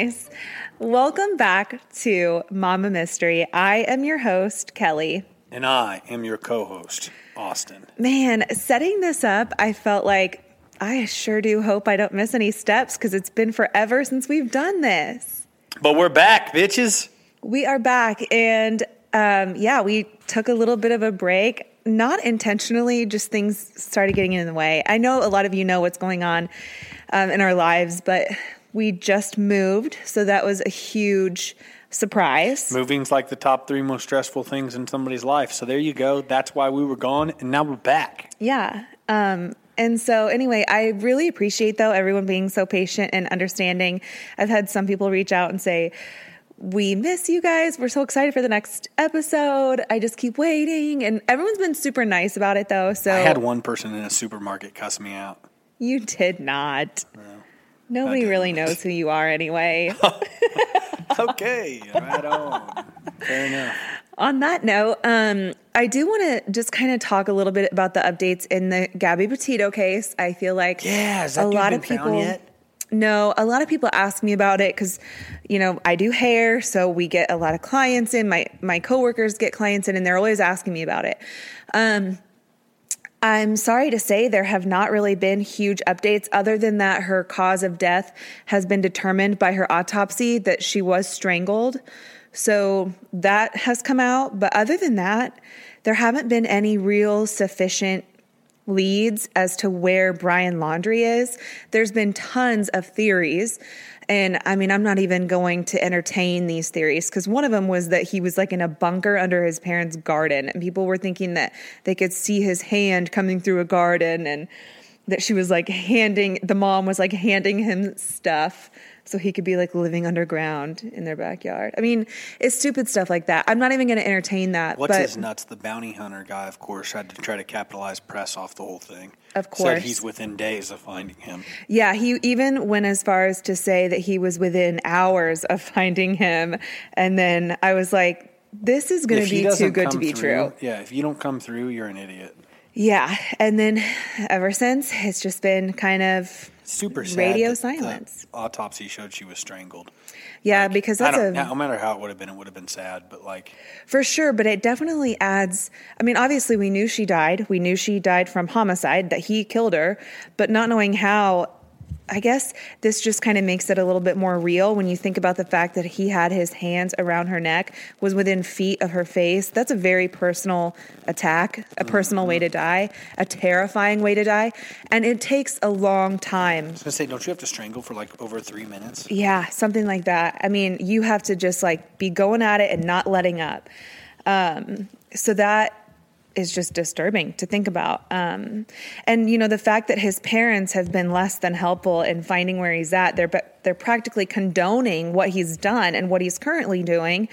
Nice. Welcome back to Mama Mystery. I am your host, Kelly. And I am your co host, Austin. Man, setting this up, I felt like I sure do hope I don't miss any steps because it's been forever since we've done this. But we're back, bitches. We are back, and um, yeah, we took a little bit of a break. Not intentionally, just things started getting in the way. I know a lot of you know what's going on um, in our lives, but we just moved, so that was a huge surprise. Moving's like the top three most stressful things in somebody's life. So there you go. That's why we were gone, and now we're back. Yeah. Um, and so, anyway, I really appreciate though everyone being so patient and understanding. I've had some people reach out and say, "We miss you guys. We're so excited for the next episode. I just keep waiting." And everyone's been super nice about it though. So I had one person in a supermarket cuss me out. you did not. Nobody really knows who you are anyway. Okay, right on. Fair enough. On that note, um, I do want to just kind of talk a little bit about the updates in the Gabby Petito case. I feel like Yeah, a lot of people. No, a lot of people ask me about it because, you know, I do hair, so we get a lot of clients in. My my coworkers get clients in, and they're always asking me about it. Um, I'm sorry to say there have not really been huge updates other than that her cause of death has been determined by her autopsy that she was strangled. So that has come out. But other than that, there haven't been any real sufficient leads as to where Brian Laundrie is. There's been tons of theories. And I mean, I'm not even going to entertain these theories because one of them was that he was like in a bunker under his parents' garden. And people were thinking that they could see his hand coming through a garden and that she was like handing, the mom was like handing him stuff so he could be like living underground in their backyard. I mean, it's stupid stuff like that. I'm not even going to entertain that. What's but his nuts? The bounty hunter guy, of course, had to try to capitalize press off the whole thing. Of course, Said he's within days of finding him. Yeah, he even went as far as to say that he was within hours of finding him. And then I was like, this is going to be too good to be through- true. Yeah, if you don't come through, you're an idiot. Yeah. And then ever since, it's just been kind of Super sad. radio silence. autopsy showed she was strangled. Yeah, Like, because that's a don't- no matter how it would have been, it would have been sad. But like, For sure, but it definitely adds. I mean, obviously, we knew she died. We knew she died from homicide, that he killed her, but not knowing how, I guess this just kind of makes it a little bit more real when you think about the fact that he had his hands around her neck, was within feet of her face. That's a very personal attack, a personal way to die, a terrifying way to die. And it takes a long time I was gonna say, don't you have to strangle for like over three minutes? yeah, something like that. I mean, you have to just like be going at it and not letting up. Um, so that is just disturbing to think about. Um, and you know, the fact that his parents have been less than helpful in finding where he's at, they're they're practically condoning what he's done and what he's currently doing.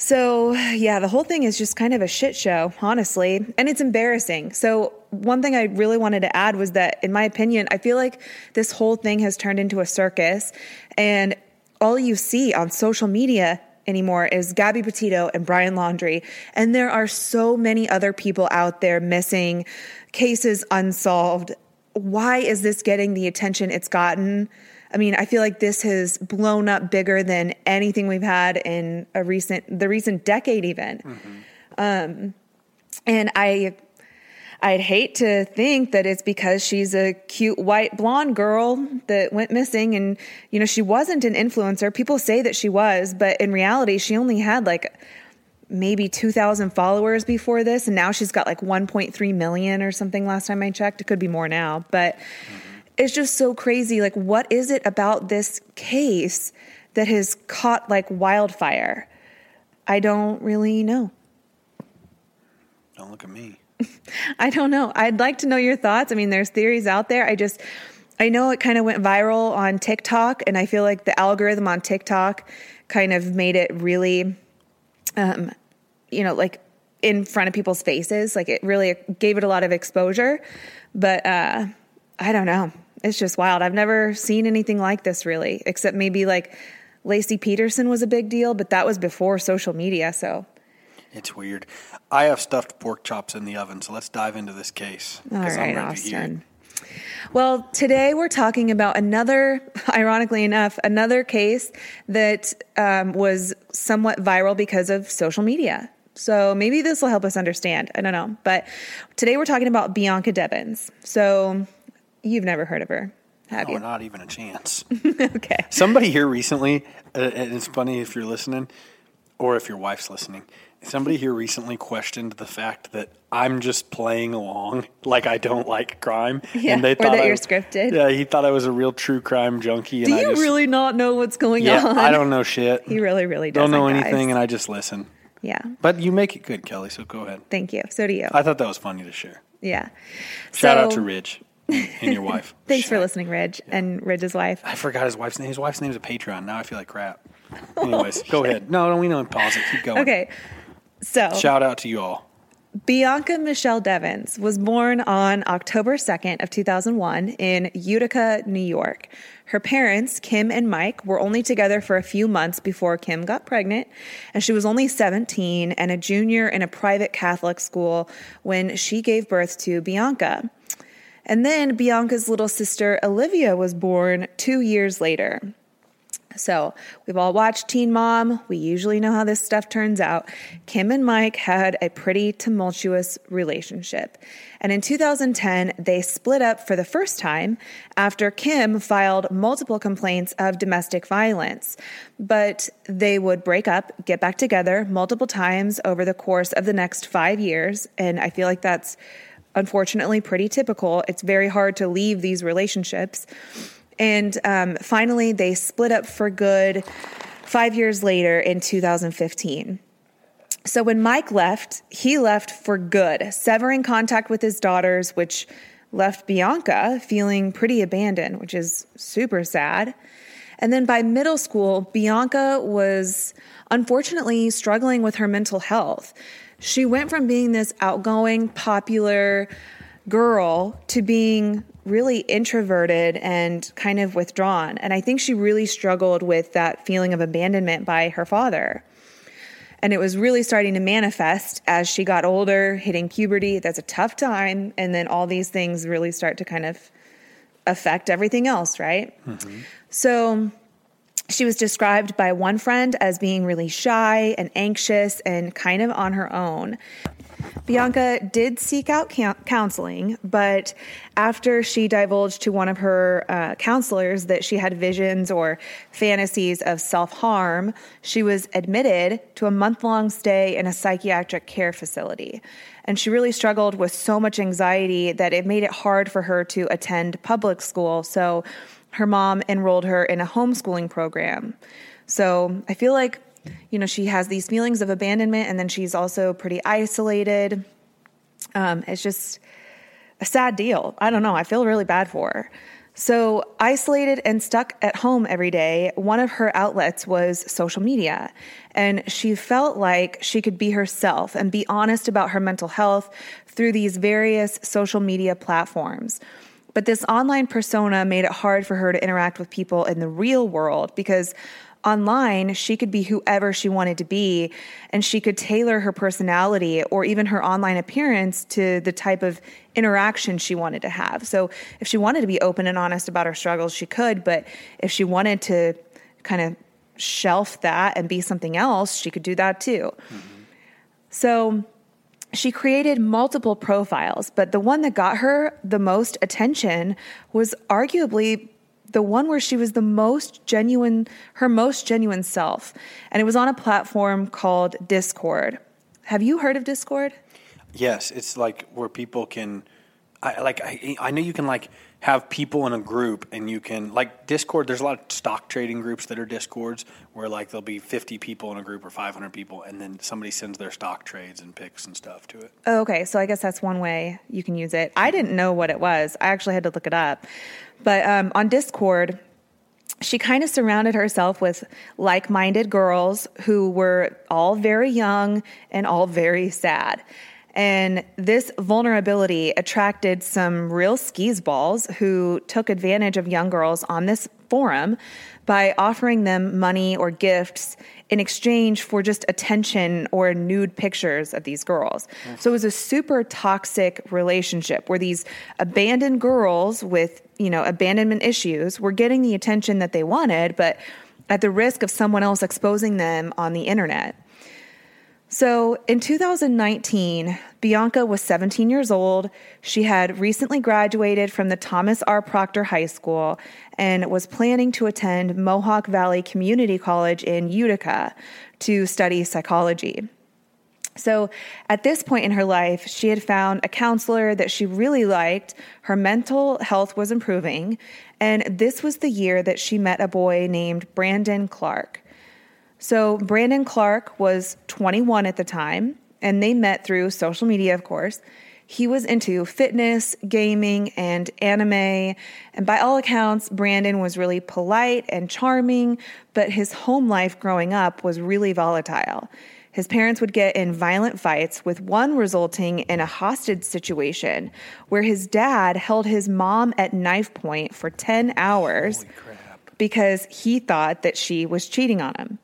So, yeah, the whole thing is just kind of a shit show, honestly, and it's embarrassing. So, one thing I really wanted to add was that, in my opinion, I feel like this whole thing has turned into a circus, and all you see on social media anymore is Gabby Petito and Brian Laundrie, and there are so many other people out there missing, cases unsolved. Why is this getting the attention it's gotten? I mean, I feel like this has blown up bigger than anything we've had in a recent, the recent decade, even. Mm-hmm. Um, and I, I'd hate to think that it's because she's a cute white blonde girl that went missing and you know she wasn't an influencer. People say that she was, but in reality she only had like maybe 2000 followers before this and now she's got like 1.3 million or something last time I checked. It could be more now, but mm-hmm. it's just so crazy like what is it about this case that has caught like wildfire? I don't really know. Don't look at me. I don't know. I'd like to know your thoughts. I mean, there's theories out there. I just, I know it kind of went viral on TikTok, and I feel like the algorithm on TikTok kind of made it really, um, you know, like in front of people's faces. Like it really gave it a lot of exposure. But uh, I don't know. It's just wild. I've never seen anything like this really, except maybe like Laci Peterson was a big deal, but that was before social media. So it's weird. I have stuffed pork chops in the oven, so let's dive into this case. All right, Austin. Well, today we're talking about another, ironically enough, another case that um, was somewhat viral because of social media. So maybe this will help us understand. I don't know. But today we're talking about Bianca Devins. So you've never heard of her, have no, you? Not even a chance. okay. Somebody here recently, uh, and it's funny if you're listening or if your wife's listening Somebody here recently questioned the fact that I'm just playing along like I don't like crime. Yeah, and they thought that I, you're scripted. Yeah, he thought I was a real true crime junkie. Do you just, really not know what's going yeah, on? I don't know shit. He really, really. Don't know guys. anything, and I just listen. Yeah. But you make it good, Kelly. So go ahead. Thank you. So do you. I thought that was funny to share. Yeah. Shout so, out to Ridge and your wife. Thanks Shout. for listening, Ridge, yeah. and Ridge's wife. I forgot his wife's name. His wife's name is a Patreon. Now I feel like crap. Anyways, go ahead. No, no, we know. Pause it. Keep going. Okay. So, shout out to you all. Bianca Michelle Devins was born on October 2nd of 2001 in Utica, New York. Her parents, Kim and Mike, were only together for a few months before Kim got pregnant, and she was only 17 and a junior in a private Catholic school when she gave birth to Bianca. And then Bianca's little sister Olivia was born 2 years later. So we've all watched Teen Mom. We usually know how this stuff turns out. Kim and Mike had a pretty tumultuous relationship. And in 2010, they split up for the first time after Kim filed multiple complaints of domestic violence. But they would break up, get back together multiple times over the course of the next five years. And I feel like that's unfortunately pretty typical. It's very hard to leave these relationships. And um, finally, they split up for good five years later in 2015. So when Mike left, he left for good, severing contact with his daughters, which left Bianca feeling pretty abandoned, which is super sad. And then by middle school, Bianca was unfortunately struggling with her mental health. She went from being this outgoing, popular girl to being really introverted and kind of withdrawn. And I think she really struggled with that feeling of abandonment by her father. And it was really starting to manifest as she got older, hitting puberty. That's a tough time. And then all these things really start to kind of affect everything else, right? Mm-hmm. So she was described by one friend as being really shy and anxious and kind of on her own. Bianca did seek out counseling, but after she divulged to one of her uh, counselors that she had visions or fantasies of self harm, she was admitted to a month long stay in a psychiatric care facility. And she really struggled with so much anxiety that it made it hard for her to attend public school. So her mom enrolled her in a homeschooling program. So I feel like you know, she has these feelings of abandonment and then she's also pretty isolated. Um, it's just a sad deal. I don't know. I feel really bad for her. So, isolated and stuck at home every day, one of her outlets was social media. And she felt like she could be herself and be honest about her mental health through these various social media platforms. But this online persona made it hard for her to interact with people in the real world because online, she could be whoever she wanted to be, and she could tailor her personality or even her online appearance to the type of interaction she wanted to have. So, if she wanted to be open and honest about her struggles, she could, but if she wanted to kind of shelf that and be something else, she could do that too. Mm-hmm. So, she created multiple profiles, but the one that got her the most attention was arguably the one where she was the most genuine, her most genuine self. And it was on a platform called Discord. Have you heard of Discord? Yes, it's like where people can, I like, I, I know you can like have people in a group and you can like discord there's a lot of stock trading groups that are discords where like there'll be 50 people in a group or 500 people and then somebody sends their stock trades and picks and stuff to it. Oh, okay. So i guess that's one way you can use it. I didn't know what it was. I actually had to look it up. But um, on discord she kind of surrounded herself with like minded girls who were all very young and all very sad. And this vulnerability attracted some real skis balls who took advantage of young girls on this forum by offering them money or gifts in exchange for just attention or nude pictures of these girls. So it was a super toxic relationship where these abandoned girls with, you know, abandonment issues were getting the attention that they wanted, but at the risk of someone else exposing them on the internet. So in 2019, Bianca was 17 years old. She had recently graduated from the Thomas R. Proctor High School and was planning to attend Mohawk Valley Community College in Utica to study psychology. So, at this point in her life, she had found a counselor that she really liked. Her mental health was improving. And this was the year that she met a boy named Brandon Clark. So, Brandon Clark was 21 at the time, and they met through social media, of course. He was into fitness, gaming, and anime. And by all accounts, Brandon was really polite and charming, but his home life growing up was really volatile. His parents would get in violent fights, with one resulting in a hostage situation where his dad held his mom at knife point for 10 hours because he thought that she was cheating on him.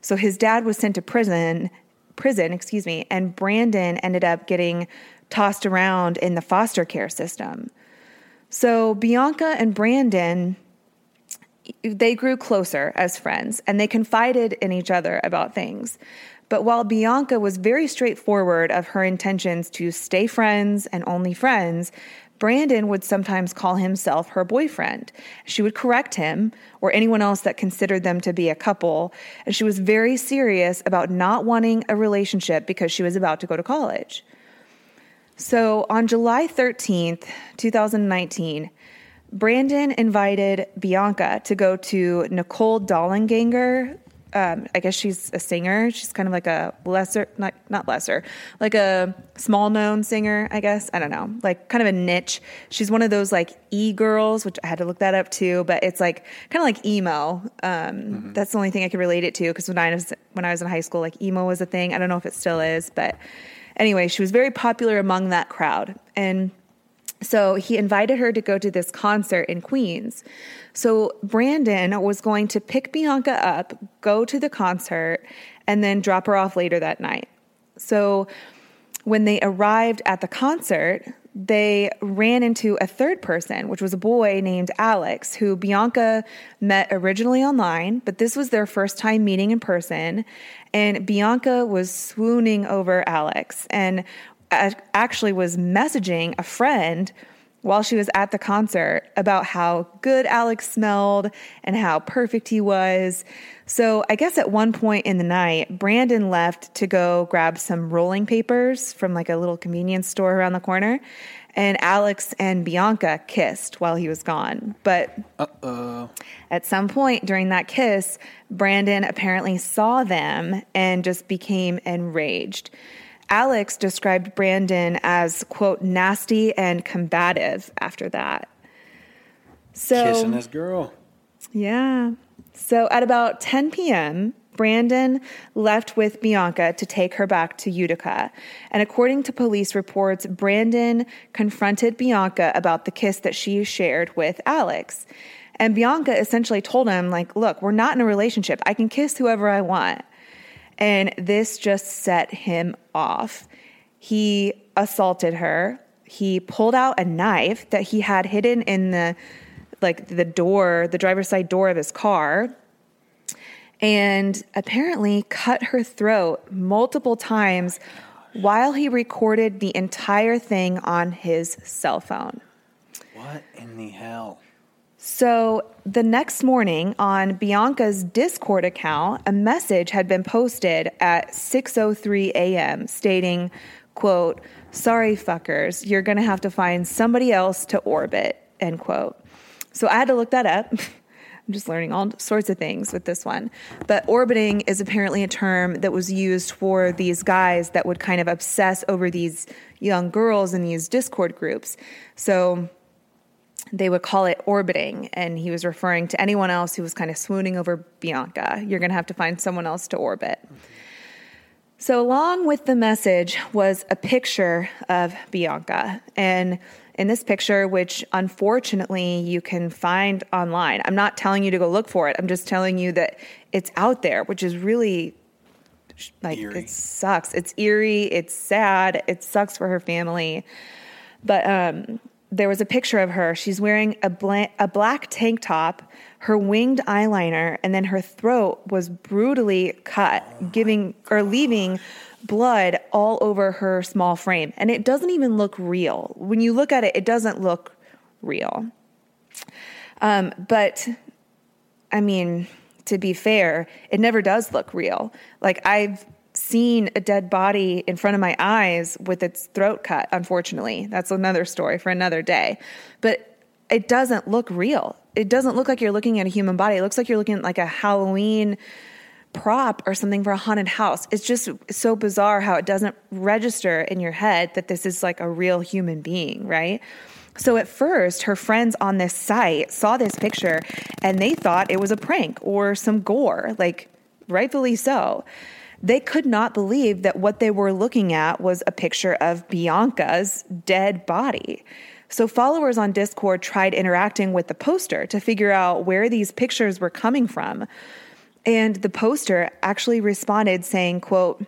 So his dad was sent to prison, prison, excuse me, and Brandon ended up getting tossed around in the foster care system. So Bianca and Brandon they grew closer as friends and they confided in each other about things. But while Bianca was very straightforward of her intentions to stay friends and only friends, Brandon would sometimes call himself her boyfriend. She would correct him or anyone else that considered them to be a couple, and she was very serious about not wanting a relationship because she was about to go to college. So on July 13th, 2019, Brandon invited Bianca to go to Nicole Dollanganger um, I guess she's a singer. She's kind of like a lesser, not not lesser, like a small known singer. I guess I don't know, like kind of a niche. She's one of those like e girls, which I had to look that up too. But it's like kind of like emo. Um, mm-hmm. That's the only thing I could relate it to because when I was when I was in high school, like emo was a thing. I don't know if it still is, but anyway, she was very popular among that crowd and. So he invited her to go to this concert in Queens. So Brandon was going to pick Bianca up, go to the concert, and then drop her off later that night. So when they arrived at the concert, they ran into a third person, which was a boy named Alex, who Bianca met originally online, but this was their first time meeting in person. And Bianca was swooning over Alex and actually was messaging a friend while she was at the concert about how good Alex smelled and how perfect he was. So, I guess at one point in the night, Brandon left to go grab some rolling papers from like a little convenience store around the corner. And Alex and Bianca kissed while he was gone. But Uh-oh. at some point during that kiss, Brandon apparently saw them and just became enraged. Alex described Brandon as, quote, nasty and combative after that. So, Kissing his girl. Yeah. So at about 10 p.m., Brandon left with Bianca to take her back to Utica. And according to police reports, Brandon confronted Bianca about the kiss that she shared with Alex. And Bianca essentially told him, like, look, we're not in a relationship. I can kiss whoever I want. And this just set him off. He assaulted her. He pulled out a knife that he had hidden in the like the door, the driver's side door of his car, and apparently cut her throat multiple times while he recorded the entire thing on his cell phone. What in the hell? So the next morning on Bianca's Discord account, a message had been posted at 6:03 a.m. stating, quote, "Sorry fuckers, you're going to have to find somebody else to orbit." End quote. So I had to look that up. I'm just learning all sorts of things with this one. But orbiting is apparently a term that was used for these guys that would kind of obsess over these young girls in these Discord groups. So they would call it orbiting, and he was referring to anyone else who was kind of swooning over Bianca. You're going to have to find someone else to orbit. So, along with the message was a picture of Bianca. And in this picture, which unfortunately you can find online, I'm not telling you to go look for it. I'm just telling you that it's out there, which is really like Eerie. it sucks. It's eerie. It's sad. It sucks for her family. But um, there was a picture of her. She's wearing a, a black tank top, her winged eyeliner, and then her throat was brutally cut, giving or leaving blood all over her small frame. And it doesn't even look real. When you look at it, it doesn't look real. Um, but I mean, to be fair, it never does look real. Like I've seen a dead body in front of my eyes with its throat cut, unfortunately. That's another story for another day. But it doesn't look real. It doesn't look like you're looking at a human body. It looks like you're looking at like a Halloween prop or something for a haunted house. It's just so bizarre how it doesn't register in your head that this is like a real human being, right? So at first, her friends on this site saw this picture and they thought it was a prank or some gore, like rightfully so. They could not believe that what they were looking at was a picture of Bianca's dead body. So, followers on Discord tried interacting with the poster to figure out where these pictures were coming from. And the poster actually responded saying, quote,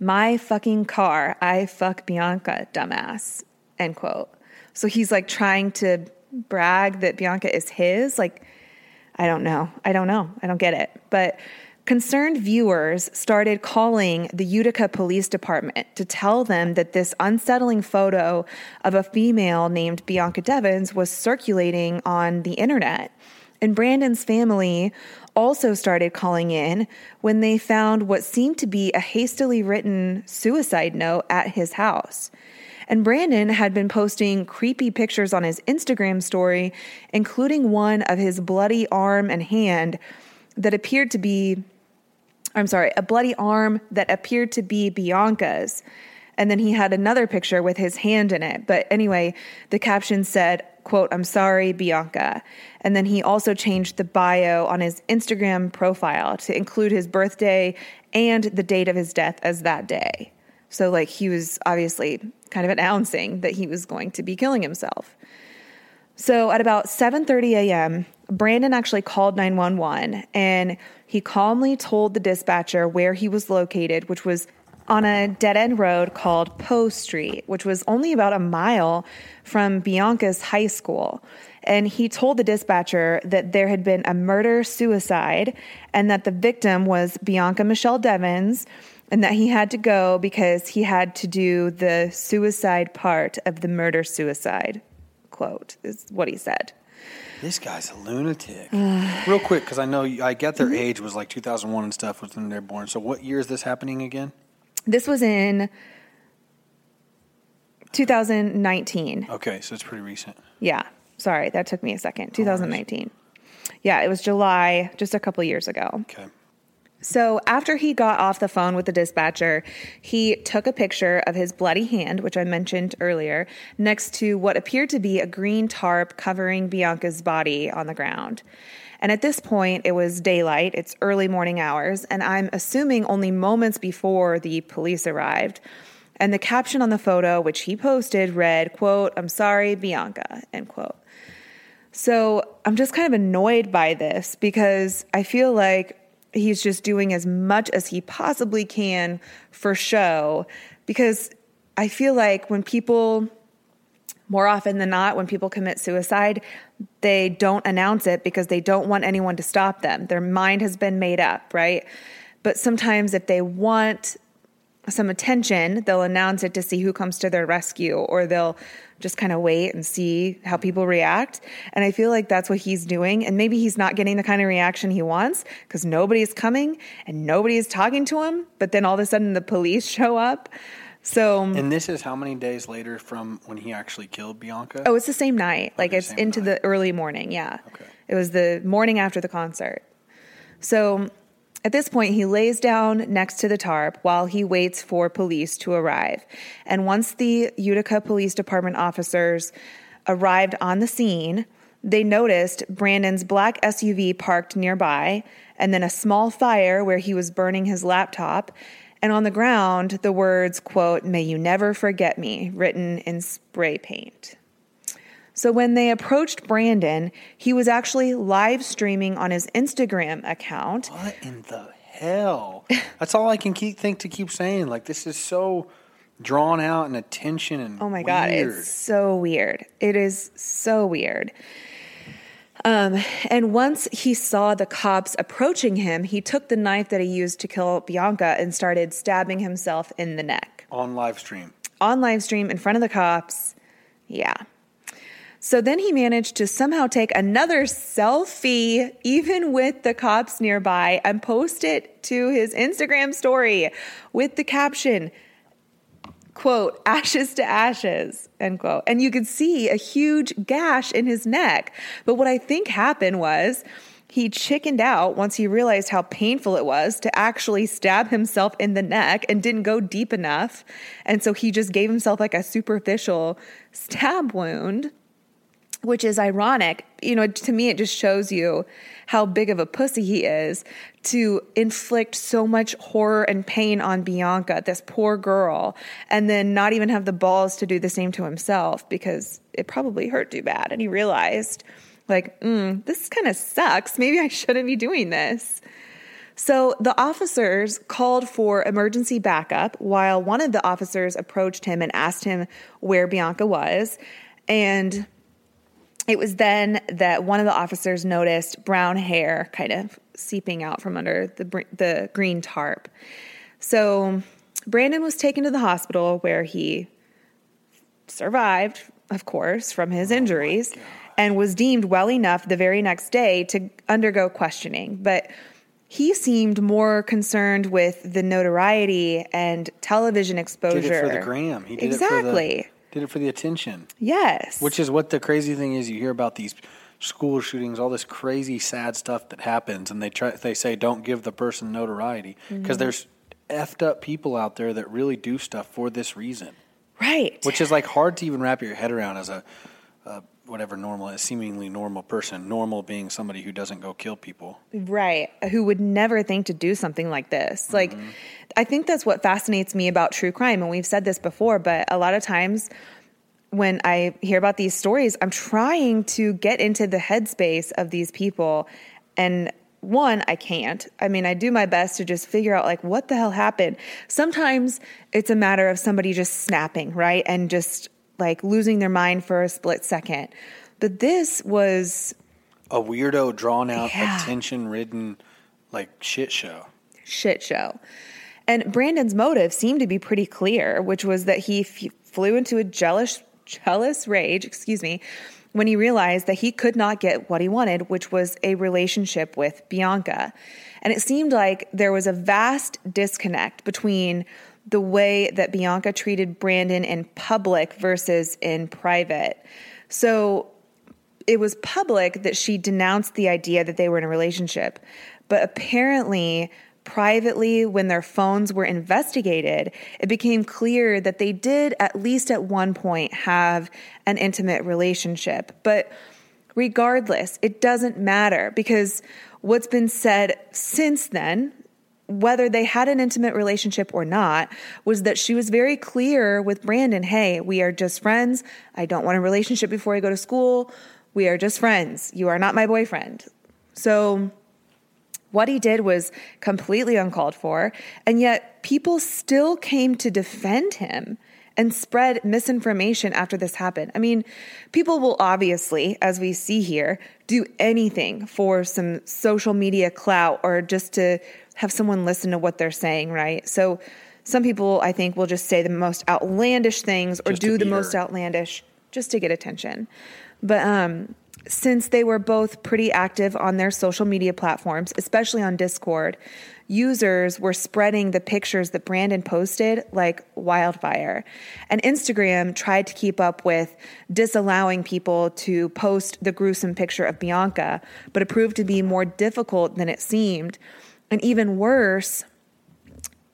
my fucking car, I fuck Bianca, dumbass, end quote. So he's like trying to brag that Bianca is his. Like, I don't know. I don't know. I don't get it. But concerned viewers started calling the Utica Police Department to tell them that this unsettling photo of a female named Bianca Devins was circulating on the internet. And Brandon's family also started calling in when they found what seemed to be a hastily written suicide note at his house. And Brandon had been posting creepy pictures on his Instagram story, including one of his bloody arm and hand that appeared to be, I'm sorry, a bloody arm that appeared to be Bianca's. And then he had another picture with his hand in it. But anyway, the caption said, quote, I'm sorry, Bianca. And then he also changed the bio on his Instagram profile to include his birthday and the date of his death as that day. So, like, he was obviously kind of announcing that he was going to be killing himself. So, at about 7:30 a.m., Brandon actually called 911 and he calmly told the dispatcher where he was located, which was on a dead end road called Poe Street, which was only about a mile from Bianca's high school. And he told the dispatcher that there had been a murder suicide and that the victim was Bianca Michelle Devins and that he had to go because he had to do the suicide part of the murder suicide. Quote is what he said. This guy's a lunatic. Real quick, because I know you, I get their Mm-hmm. age was like 2001 and stuff was when they're born. So what year is this happening again? This was in 2019. Okay, so it's pretty recent. Yeah. Sorry, that took me a second. 2019. Yeah, it was July, just a couple years ago. Okay. So after he got off the phone with the dispatcher, he took a picture of his bloody hand, which I mentioned earlier, next to what appeared to be a green tarp covering Bianca's body on the ground. And at this point, it was daylight, it's early morning hours, and I'm assuming only moments before the police arrived. And the caption on the photo, which he posted, read, quote, I'm sorry, Bianca, end quote. So I'm just kind of annoyed by this because I feel like he's just doing as much as he possibly can for show. Because I feel like when people, more often than not, when people commit suicide, they don't announce it because they don't want anyone to stop them. Their mind has been made up, right? But sometimes if they want some attention, they'll announce it to see who comes to their rescue, or they'll just kind of wait and see how people react. And I feel like that's what he's doing. And maybe he's not getting the kind of reaction he wants because nobody's coming and nobody is talking to him. But then all of a sudden the police show up. So, um, And this is how many days later from when he actually killed Bianca? oh, it's the same night. Oh, like Okay, it's into night. the early morning. Yeah. Okay. It was the morning after the concert. So at this point, he lays down next to the tarp while he waits for police to arrive. And once the Utica Police Department officers arrived on the scene, they noticed Brandon's black SUV parked nearby, and then a small fire where he was burning his laptop. And on the ground, the words, quote, may you never forget me, written in spray paint. So when they approached Brandon, he was actually live streaming on his Instagram account. What in the hell? That's all I can keep think to keep saying. Like this is so drawn out and attention and Oh my god, it's so weird. It is so weird. Um, and once he saw the cops approaching him, he took the knife that he used to kill Bianca and started stabbing himself in the neck. on live stream. on live stream in front of the cops. Yeah. So then he managed to somehow take another selfie, even with the cops nearby, and post it to his Instagram story with the caption, quote, ashes to ashes, end quote. And you could see a huge gash in his neck. But what I think happened was he chickened out once he realized how painful it was to actually stab himself in the neck and didn't go deep enough. And so he just gave himself like a superficial stab wound which is ironic. You know, to me, it just shows you how big of a pussy he is to inflict so much horror and pain on Bianca, this poor girl, and then not even have the balls to do the same to himself because it probably hurt too bad. And he realized, like, mm, this kind of sucks. Maybe I shouldn't be doing this. So the officers called for emergency backup while one of the officers approached him and asked him where Bianca was. And it was then that one of the officers noticed brown hair kind of seeping out from under the the green tarp. So Brandon was taken to the hospital where he survived, of course, from his oh injuries and was deemed well enough the very next day to undergo questioning. But he seemed more concerned with the notoriety and television exposure. Did it for the gram. He did exactly. It for the did it for the attention. yes. Which is what the crazy thing is. You hear about these school shootings, all this crazy, sad stuff that happens, and they try. They say don't give the person notoriety because Mm-hmm. there's effed up people out there that really do stuff for this reason, right. which is like hard to even wrap your head around as a, a whatever normal, a seemingly normal person. Normal being somebody who doesn't go kill people. Right. Who would never think to do something like this. Like, mm-hmm. I think that's what fascinates me about true crime. And we've said this before, but a lot of times when I hear about these stories, I'm trying to get into the headspace of these people. And one, I can't. I mean, I do my best to just figure out, like, what the hell happened. Sometimes it's a matter of somebody just snapping, right? And just like losing their mind for a split second. But this was A weirdo, drawn out, Yeah. attention ridden, like shit show. shit show. And Brandon's motive seemed to be pretty clear, which was that he f- flew into a jealous jealous rage, excuse me, when he realized that he could not get what he wanted, which was a relationship with Bianca. And it seemed like there was a vast disconnect between the way that Bianca treated Brandon in public versus in private. So it was public that she denounced the idea that they were in a relationship. But apparently, privately, when their phones were investigated, it became clear that they did, at least at one point, have an intimate relationship. But regardless, it doesn't matter because what's been said since then, whether they had an intimate relationship or not, was that she was very clear with Brandon hey, we are just friends. I don't want a relationship before I go to school. We are just friends. You are not my boyfriend. So, what he did was completely uncalled for, and yet people still came to defend him and spread misinformation after this happened. I mean, people will obviously, as we see here, do anything for some social media clout or just to have someone listen to what they're saying, right? So, some people, I think, will just say the most outlandish things or Just do the be most outlandish just to get attention. But um, since they were both pretty active on their social media platforms, especially on Discord, users were spreading the pictures that Brandon posted like wildfire. And Instagram tried to keep up with disallowing people to post the gruesome picture of Bianca, but it proved to be more difficult than it seemed. And even worse,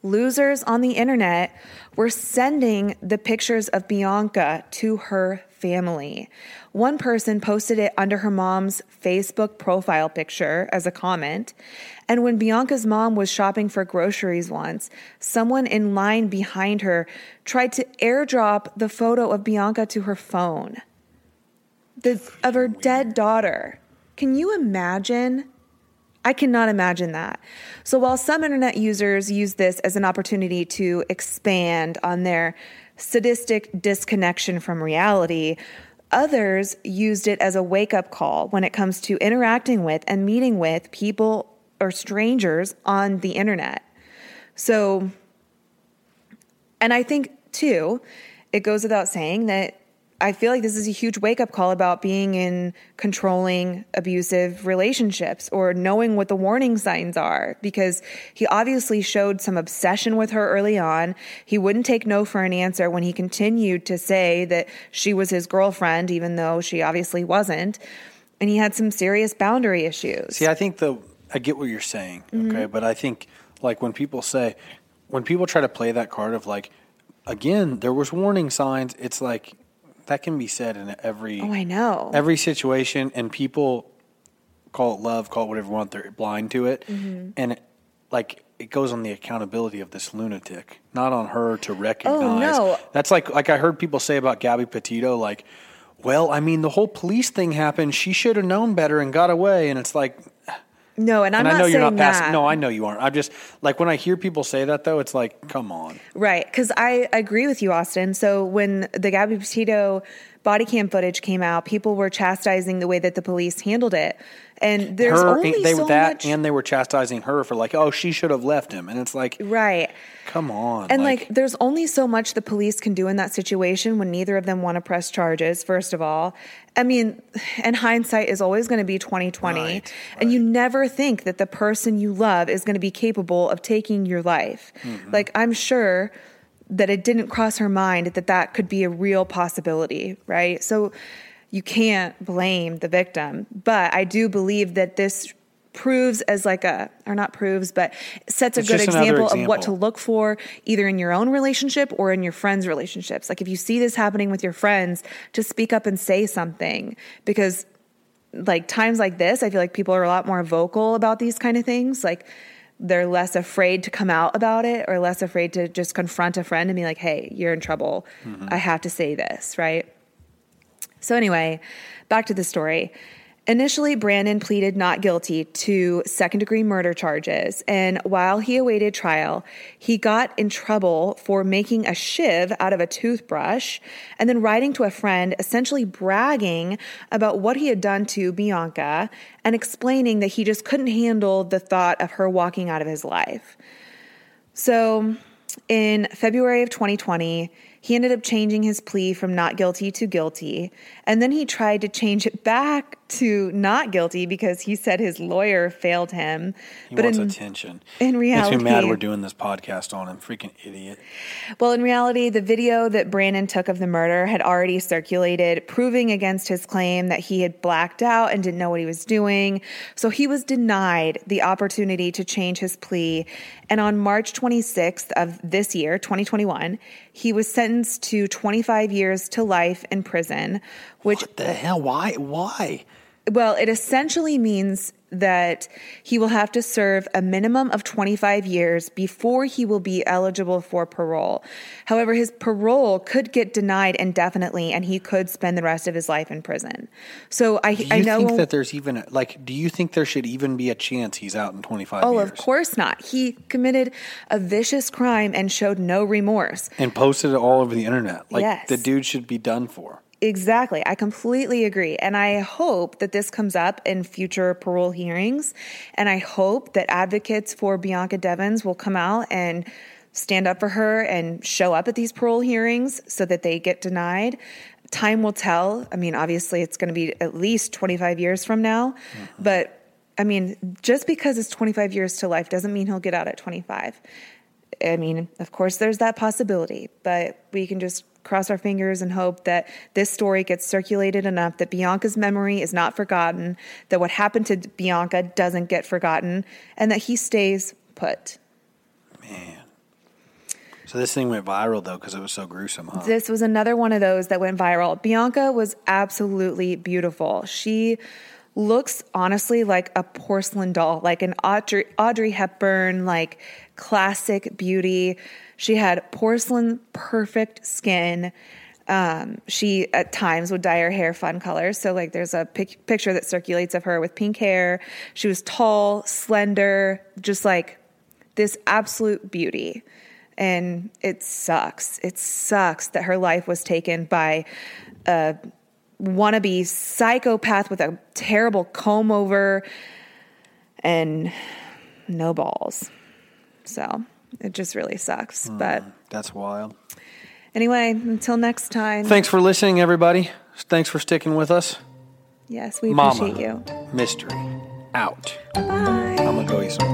losers on the internet were sending the pictures of Bianca to her family. One person posted it under her mom's Facebook profile picture as a comment. And when Bianca's mom was shopping for groceries once, someone in line behind her tried to airdrop the photo of Bianca to her phone the, of her dead daughter. Can you imagine? I cannot imagine that. So while some internet users use this as an opportunity to expand on their sadistic disconnection from reality, others used it as a wake up call when it comes to interacting with and meeting with people or strangers on the internet. So, and I think too, it goes without saying that I feel like this is a huge wake up call about being in controlling abusive relationships or knowing what the warning signs are because he obviously showed some obsession with her early on. He wouldn't take no for an answer when he continued to say that she was his girlfriend, even though she obviously wasn't. And he had some serious boundary issues. See, I think the I get what you're saying, Mm-hmm. okay, but I think like when people say when people try to play that card of like again, there was warning signs, it's like that can be said in every oh, I know. every situation and people call it love, call it whatever you want, they're blind to it. Mm-hmm. And it, like it goes on the accountability of this lunatic, not on her to recognize. Oh, no. That's like like I heard people say about Gabby Petito, like, well, I mean, the whole police thing happened. She should have known better and got away. And it's like, no, and I'm and I know you're not that. passing. No, I know you aren't. I'm just like when I hear people say that though, it's like, come on. Right, because I agree with you, Austin. So when the Gabby Petito body cam footage came out, people were chastising the way that the police handled it, and there's her, only they so that, much. and they were chastising her for like, oh, she should have left him. And it's like, right. come on. And like, there's only so much the police can do in that situation when neither of them want to press charges. First of all, I mean, and hindsight is always going to be 2020, Right, and you never think that the person you love is going to be capable of taking your life. Mm-hmm. Like, I'm sure that it didn't cross her mind that that could be a real possibility, right? So you can't blame the victim, but I do believe that this proves as like a or not proves but sets a It's good just another example, of what to look for either in your own relationship or in your friends relationships. Like if you see this happening with your friends to speak up and say something because like times like this i feel like people are a lot more vocal about these kind of things. Like they're less afraid to come out about it or less afraid to just confront a friend and be like hey you're in trouble. Mm-hmm. I have to say this right? So, anyway, back to the story. Initially, Brandon pleaded not guilty to second degree murder charges. And while he awaited trial, he got in trouble for making a shiv out of a toothbrush and then writing to a friend, essentially bragging about what he had done to Bianca and explaining that he just couldn't handle the thought of her walking out of his life. So, in February of 2020, he ended up changing his plea from not guilty to guilty. And then he tried to change it back to not guilty because he said his lawyer failed him. he but wants in, attention. in Makes me mad reality- we're doing this podcast on him. Freaking idiot. well, in reality, the video that Brandon took of the murder had already circulated, proving against his claim that he had blacked out and didn't know what he was doing. So he was denied the opportunity to change his plea. And on March 26th of this year, 2021, he was sentenced to 25 years to life in prison, which What the hell? Why? Why? well, it essentially means that he will have to serve a minimum of 25 years before he will be eligible for parole. However, his parole could get denied indefinitely and he could spend the rest of his life in prison. So I, Do you I know think that there's even like? Do you think there should even be a chance he's out in 25 Oh, years? of course not. He committed a vicious crime and showed no remorse. And posted it all over the internet. Like Yes. the dude should be done for. Exactly. I completely agree. And I hope that this comes up in future parole hearings. And I hope that advocates for Bianca Devins will come out and stand up for her and show up at these parole hearings so that they get denied. Time will tell. I mean, obviously, it's going to be at least 25 years from now. Mm-hmm. But I mean, just because it's 25 years to life doesn't mean he'll get out at 25. I mean, of course, there's that possibility, but we can just cross our fingers and hope that this story gets circulated enough that Bianca's memory is not forgotten, that what happened to Bianca doesn't get forgotten, and that he stays put. Man. So this thing went viral though because it was so gruesome, huh? This was another one of those that went viral. Bianca was absolutely beautiful. She looks honestly like a porcelain doll, like an Audrey, Audrey Hepburn, like classic beauty. She had porcelain perfect skin. Um, she at times would dye her hair fun colors. So like there's a pic- picture that circulates of her with pink hair. She was tall, slender, just like this absolute beauty. And it sucks. It sucks that her life was taken by a wannabe psychopath with a terrible comb over and no balls. So it just really sucks. Hmm. But That's wild. anyway, until next time. Thanks for listening, everybody. Thanks for sticking with us. yes, we Mama. appreciate you. Mystery out. Bye. I'm gonna go eat some